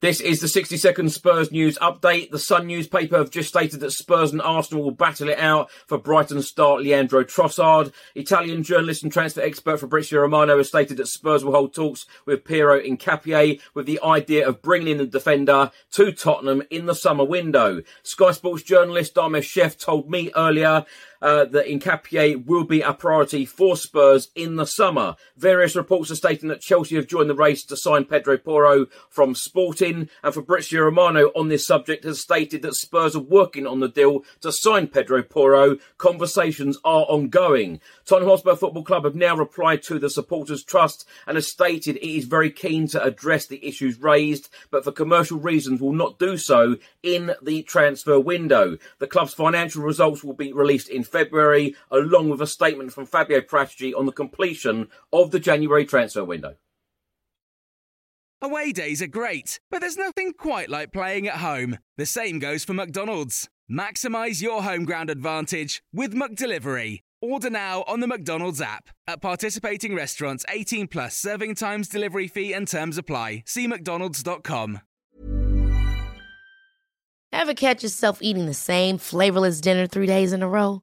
This is the 60 second Spurs news update. The Sun newspaper have just stated that Spurs and Arsenal will battle it out for Brighton star Leandro Trossard. Italian journalist and transfer expert Fabrizio Romano has stated that Spurs will hold talks with Piero Hincapié with the idea of bringing in the defender to Tottenham in the summer window. Sky Sports journalist Dharmesh Sheth told me earlier uh, that Hincapié will be a priority for Spurs in the summer. Various reports are stating that Chelsea have joined the race to sign Pedro Porro from Sporting, and Fabrizio Romano on this subject has stated that Spurs are working on the deal to sign Pedro Porro. Conversations are ongoing. Tottenham Hotspur Football Club have now replied to the Supporters Trust and has stated it is very keen to address the issues raised, but for commercial reasons will not do so in the transfer window. The club's financial results will be released in February, along with a statement from Fabio Paratici on the completion of the January transfer window. Away days are great, but there's nothing quite like playing at home. The same goes for McDonald's. Maximize your home ground advantage with McDelivery. Order now on the McDonald's app. At participating restaurants, 18 plus serving times, delivery fee, and terms apply. See McDonald's.com. Ever catch yourself eating the same flavorless dinner three days in a row?